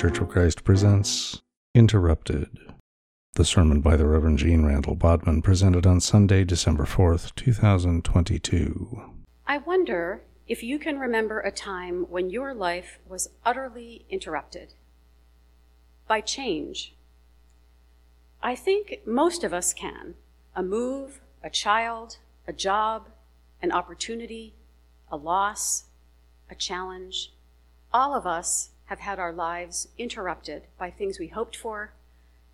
Church of Christ presents Interrupted. The sermon by the Reverend Jeanne Randall-Bodman presented on Sunday, December 4th, 2022. I wonder if you can remember a time when your life was utterly interrupted by change. I think most of us can. A move, a child, a job, an opportunity, a loss, a challenge. All of us have had our lives interrupted by things we hoped for,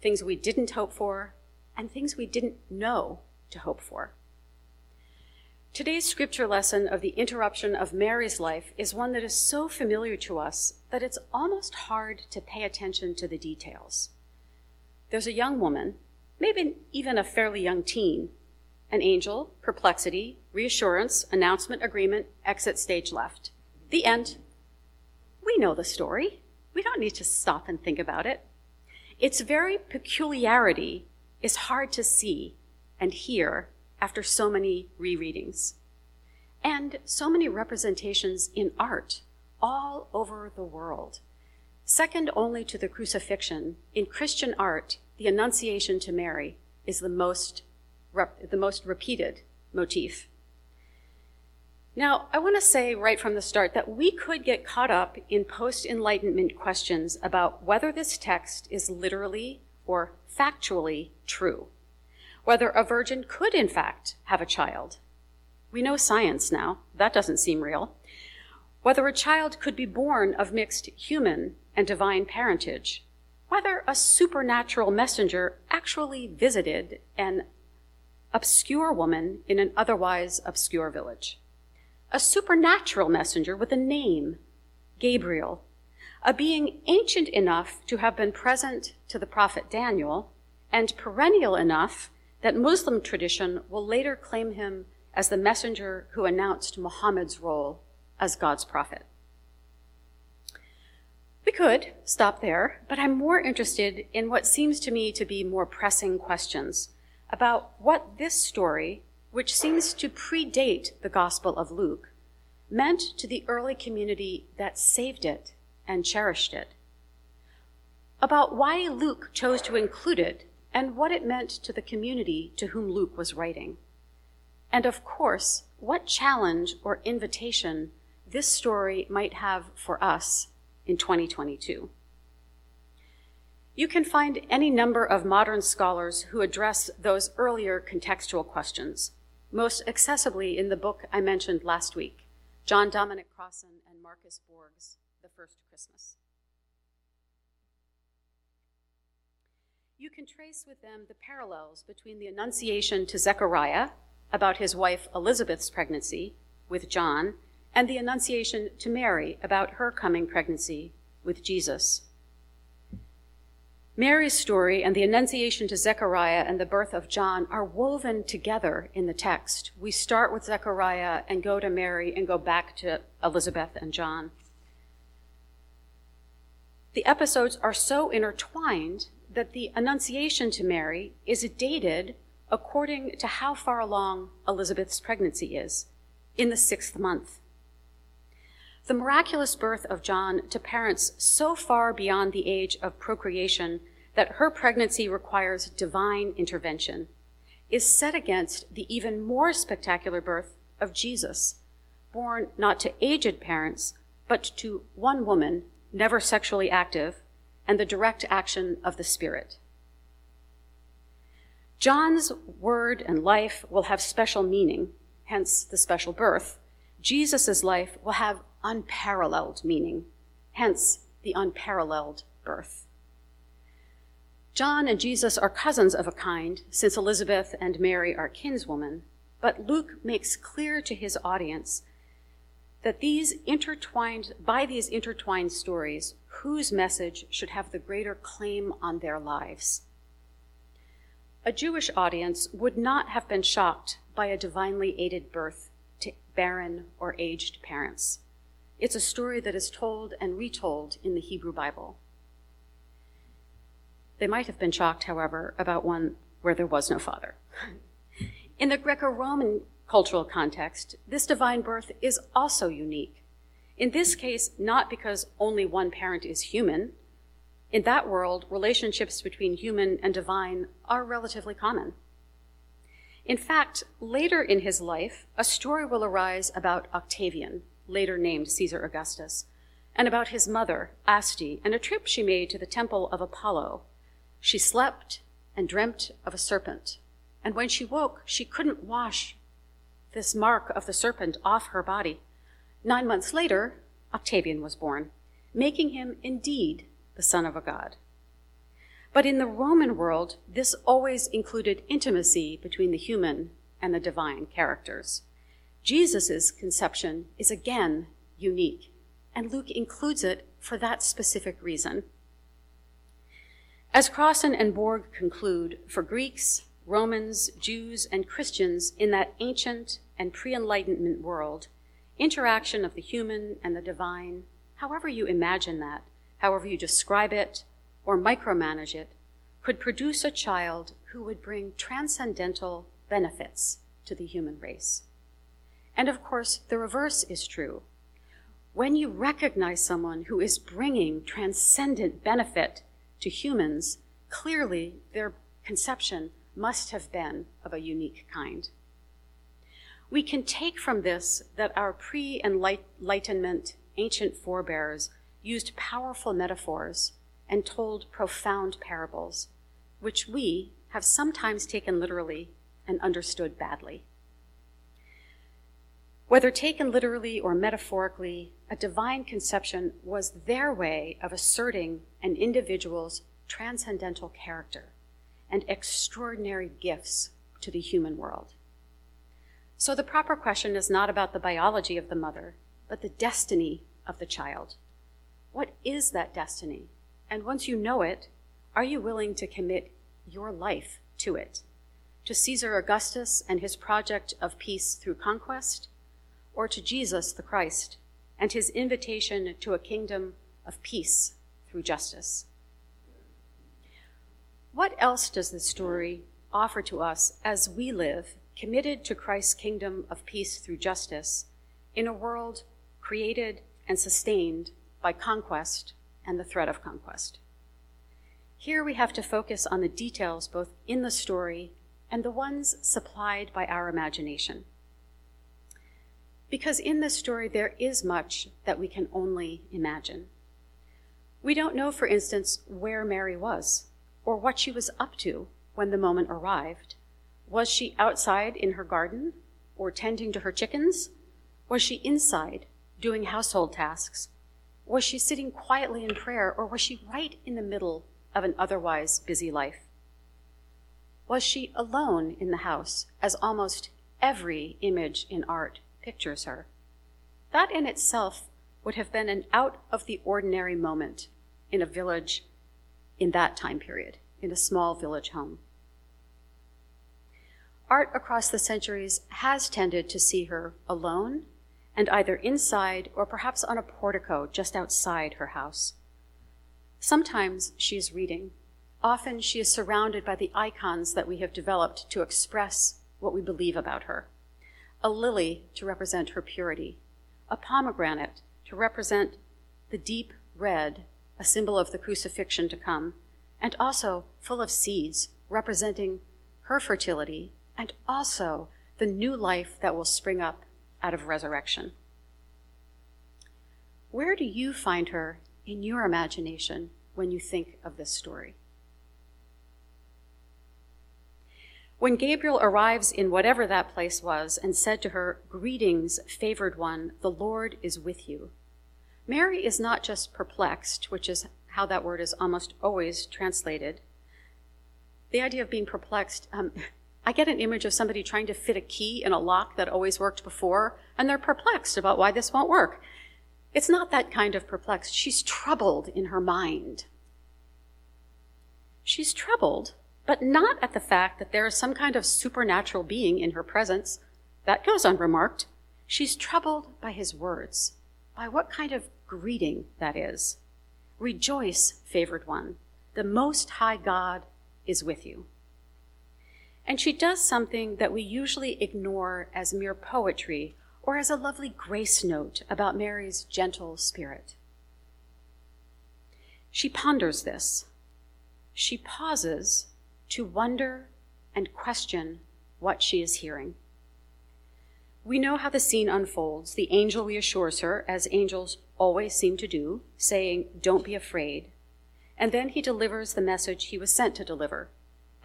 things we didn't hope for, and things we didn't know to hope for. Today's scripture lesson of the interruption of Mary's life is one that is so familiar to us that it's almost hard to pay attention to the details. There's a young woman, maybe even a fairly young teen, an angel, perplexity, reassurance, announcement, agreement, exit stage left. The end. We know the story. We don't need to stop and think about it. Its very peculiarity is hard to see and hear after so many rereadings and so many representations in art all over the world. Second only to the crucifixion, in Christian art, the Annunciation to Mary is the most, rep- the most repeated motif. Now, I want to say right from the start that we could get caught up in post Enlightenment questions about whether this text is literally or factually true whether a virgin could, in fact, have a child. We know science now, that doesn't seem real. Whether a child could be born of mixed human and divine parentage. Whether a supernatural messenger actually visited an obscure woman in an otherwise obscure village. A supernatural messenger with a name, Gabriel, a being ancient enough to have been present to the prophet Daniel and perennial enough that Muslim tradition will later claim him as the messenger who announced Muhammad's role as God's prophet. We could stop there, but I'm more interested in what seems to me to be more pressing questions about what this story, which seems to predate the Gospel of Luke, meant to the early community that saved it and cherished it. About why Luke chose to include it and what it meant to the community to whom Luke was writing. And of course, what challenge or invitation this story might have for us in 2022. You can find any number of modern scholars who address those earlier contextual questions, most accessibly in the book I mentioned last week, John Dominic Crossan and Marcus Borg's The First Christmas. You can trace with them the parallels between the Annunciation to Zechariah about his wife Elizabeth's pregnancy with John and the Annunciation to Mary about her coming pregnancy with Jesus. Mary's story and the Annunciation to Zechariah and the birth of John are woven together in the text. We start with Zechariah and go to Mary and go back to Elizabeth and John. The episodes are so intertwined that the Annunciation to Mary is dated according to how far along Elizabeth's pregnancy is, in the sixth month. The miraculous birth of John to parents so far beyond the age of procreation that her pregnancy requires divine intervention is set against the even more spectacular birth of Jesus, born not to aged parents, but to one woman, never sexually active, and the direct action of the Spirit. John's word and life will have special meaning, hence the special birth. Jesus' life will have unparalleled meaning, hence the unparalleled birth. John and Jesus are cousins of a kind, since Elizabeth and Mary are kinswomen, but Luke makes clear to his audience that these intertwined, by these intertwined stories, whose message should have the greater claim on their lives. A Jewish audience would not have been shocked by a divinely aided birth to barren or aged parents. It's a story that is told and retold in the Hebrew Bible. They might have been shocked, however, about one where there was no father. In the Greco Roman cultural context, this divine birth is also unique. In this case, not because only one parent is human. In that world, relationships between human and divine are relatively common. In fact, later in his life, a story will arise about Octavian, later named Caesar Augustus, and about his mother, Atia, and a trip she made to the temple of Apollo. She slept and dreamt of a serpent, and when she woke, she couldn't wash this mark of the serpent off her body. Nine months later, Octavian was born, making him indeed the son of a god. But in the Roman world, this always included intimacy between the human and the divine characters. Jesus' conception is again unique, and Luke includes it for that specific reason. As Crossan and Borg conclude, for Greeks, Romans, Jews, and Christians in that ancient and pre Enlightenment world, interaction of the human and the divine, however you imagine that, however you describe it or micromanage it, could produce a child who would bring transcendental benefits to the human race. And of course, the reverse is true. When you recognize someone who is bringing transcendent benefit to humans, clearly their conception must have been of a unique kind. We can take from this that our pre Enlightenment ancient forebears used powerful metaphors and told profound parables, which we have sometimes taken literally and understood badly. Whether taken literally or metaphorically, a divine conception was their way of asserting an individual's transcendental character and extraordinary gifts to the human world. So the proper question is not about the biology of the mother, but the destiny of the child. What is that destiny? And once you know it, are you willing to commit your life to it? To Caesar Augustus and his project of peace through conquest? Or to Jesus the Christ and his invitation to a kingdom of peace through justice? What else does this story offer to us as we live committed to Christ's kingdom of peace through justice in a world created and sustained by conquest and the threat of conquest. Here we have to focus on the details both in the story and the ones supplied by our imagination. Because in this story, there is much that we can only imagine. We don't know, for instance, where Mary was or what she was up to when the moment arrived. Was she outside in her garden or tending to her chickens? Was she inside doing household tasks? Was she sitting quietly in prayer or was she right in the middle of an otherwise busy life? Was she alone in the house, as almost every image in art pictures her? That in itself would have been an out of the ordinary moment in a village in that time period, in a small village home. Art across the centuries has tended to see her alone and either inside or perhaps on a portico just outside her house. Sometimes she is reading. Often she is surrounded by the icons that we have developed to express what we believe about her. A lily to represent her purity, a pomegranate to represent the deep red, a symbol of the crucifixion to come, and also full of seeds representing her fertility and also the new life that will spring up out of resurrection. Where do you find her in your imagination when you think of this story? When Gabriel arrives in whatever that place was and said to her, Greetings, favored one, the Lord is with you, Mary is not just perplexed, which is how that word is almost always translated. The idea of being perplexed, um, I get an image of somebody trying to fit a key in a lock that always worked before, and they're perplexed about why this won't work. It's not that kind of perplexed. She's troubled in her mind. She's troubled, but not at the fact that there is some kind of supernatural being in her presence. That goes unremarked. She's troubled by his words, by what kind of greeting that is. Rejoice, favored one. the Most High God is with you. And she does something that we usually ignore as mere poetry or as a lovely grace note about Mary's gentle spirit. She ponders this. She pauses to wonder and question what she is hearing. We know how the scene unfolds. The angel reassures her, as angels always seem to do, saying, Don't be afraid. And then he delivers the message he was sent to deliver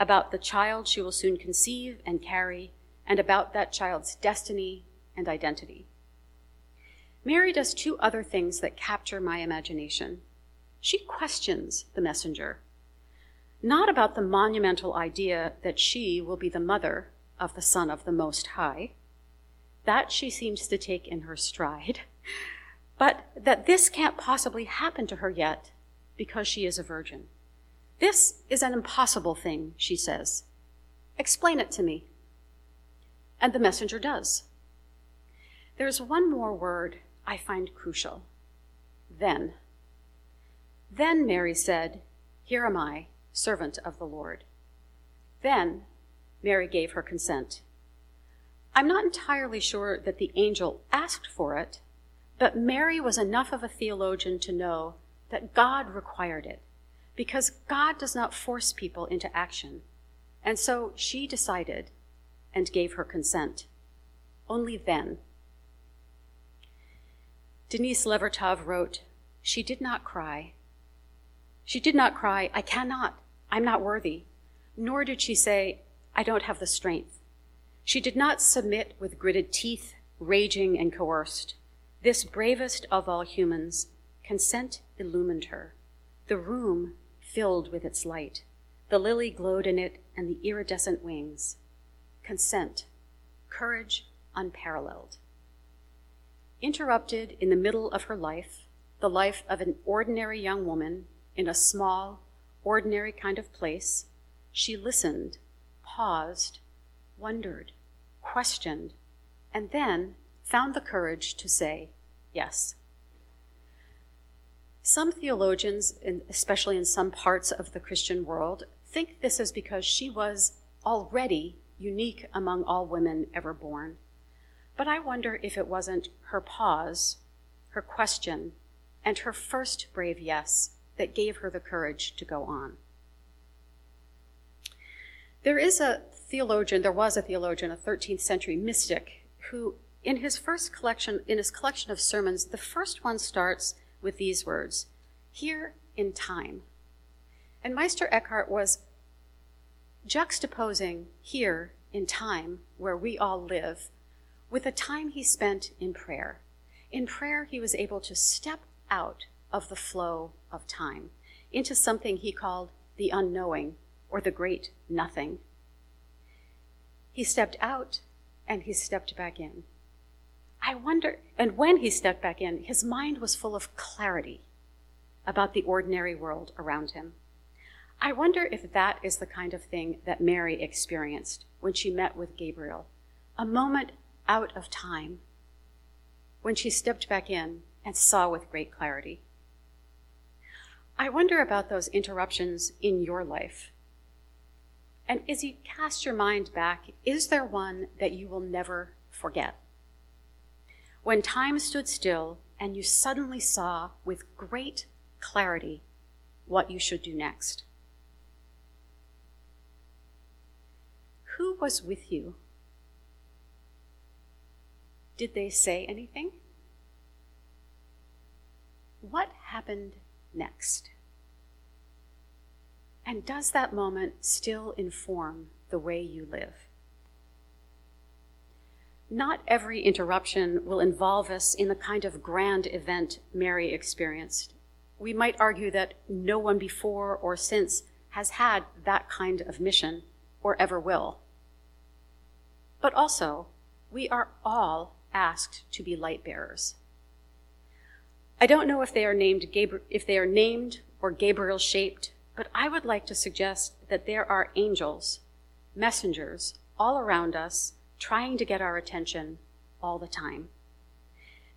about the child she will soon conceive and carry, and about that child's destiny and identity. Mary does two other things that capture my imagination. She questions the messenger, not about the monumental idea that she will be the mother of the Son of the Most High. That she seems to take in her stride, but that this can't possibly happen to her yet because she is a virgin. This is an impossible thing, she says. Explain it to me. And the messenger does. There's one more word I find crucial then. Then Mary said, Here am I, servant of the Lord. Then Mary gave her consent. I'm not entirely sure that the angel asked for it, but Mary was enough of a theologian to know that God required it, because God does not force people into action. And so she decided and gave her consent. Only then. Denise Levertov wrote, She did not cry she did not cry, I cannot, I'm not worthy, nor did she say, I don't have the strength. She did not submit with gritted teeth, raging and coerced. This bravest of all humans, consent illumined her. The room filled with its light. The lily glowed in it and the iridescent wings. Consent, courage unparalleled. Interrupted in the middle of her life, the life of an ordinary young woman in a small, ordinary kind of place, she listened, paused, wondered, questioned, and then found the courage to say yes. Some theologians, especially in some parts of the Christian world, think this is because she was already unique among all women ever born. But I wonder if it wasn't her pause, her question, and her first brave yes that gave her the courage to go on. There is a theologian, there was a theologian, a 13th century mystic, who in his first collection, in his collection of sermons, the first one starts with these words, here in time. And Meister Eckhart was juxtaposing here in time, where we all live, with the time he spent in prayer. In prayer, he was able to step out of the flow of time into something he called the unknowing or the great nothing. He stepped out and he stepped back in. I wonder, and when he stepped back in, his mind was full of clarity about the ordinary world around him. I wonder if that is the kind of thing that Mary experienced when she met with Gabriel a moment out of time, when she stepped back in and saw with great clarity. I wonder about those interruptions in your life. And as you cast your mind back, is there one that you will never forget? When time stood still and you suddenly saw with great clarity what you should do next. Who was with you? Did they say anything? What happened next? And does that moment still inform the way you live? Not every interruption will involve us in the kind of grand event Mary experienced. We might argue that no one before or since has had that kind of mission or ever will. But also, we are all asked to be light bearers. I don't know if they are named if they are named or Gabriel shaped, but I would like to suggest that there are angels, messengers all around us trying to get our attention all the time.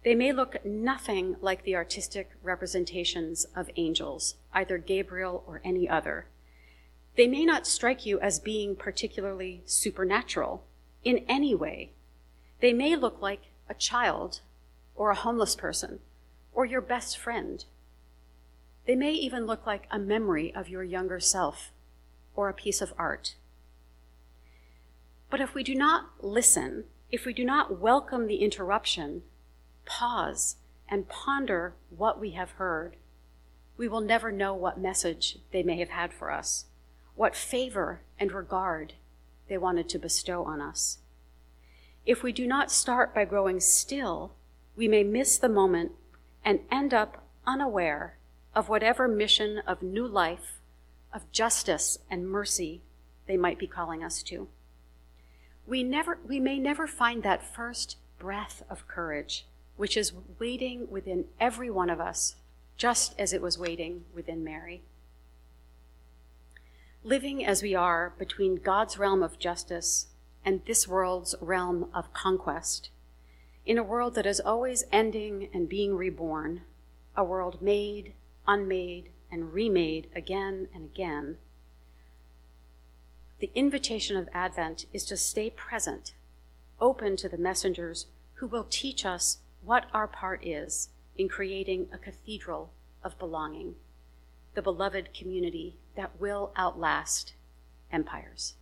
They may look nothing like the artistic representations of angels, either Gabriel or any other. They may not strike you as being particularly supernatural in any way. They may look like a child or a homeless person or your best friend. They may even look like a memory of your younger self or a piece of art. But if we do not listen, if we do not welcome the interruption, pause, and ponder what we have heard, we will never know what message they may have had for us, what favor and regard they wanted to bestow on us. If we do not start by growing still, we may miss the moment and end up unaware of whatever mission of new life, of justice and mercy they might be calling us to. We, never, we may never find that first breath of courage, which is waiting within every one of us, just as it was waiting within Mary. Living as we are between God's realm of justice and this world's realm of conquest, in a world that is always ending and being reborn, a world made, unmade, and remade again and again, the invitation of Advent is to stay present, open to the messengers who will teach us what our part is in creating a cathedral of belonging, the beloved community that will outlast empires.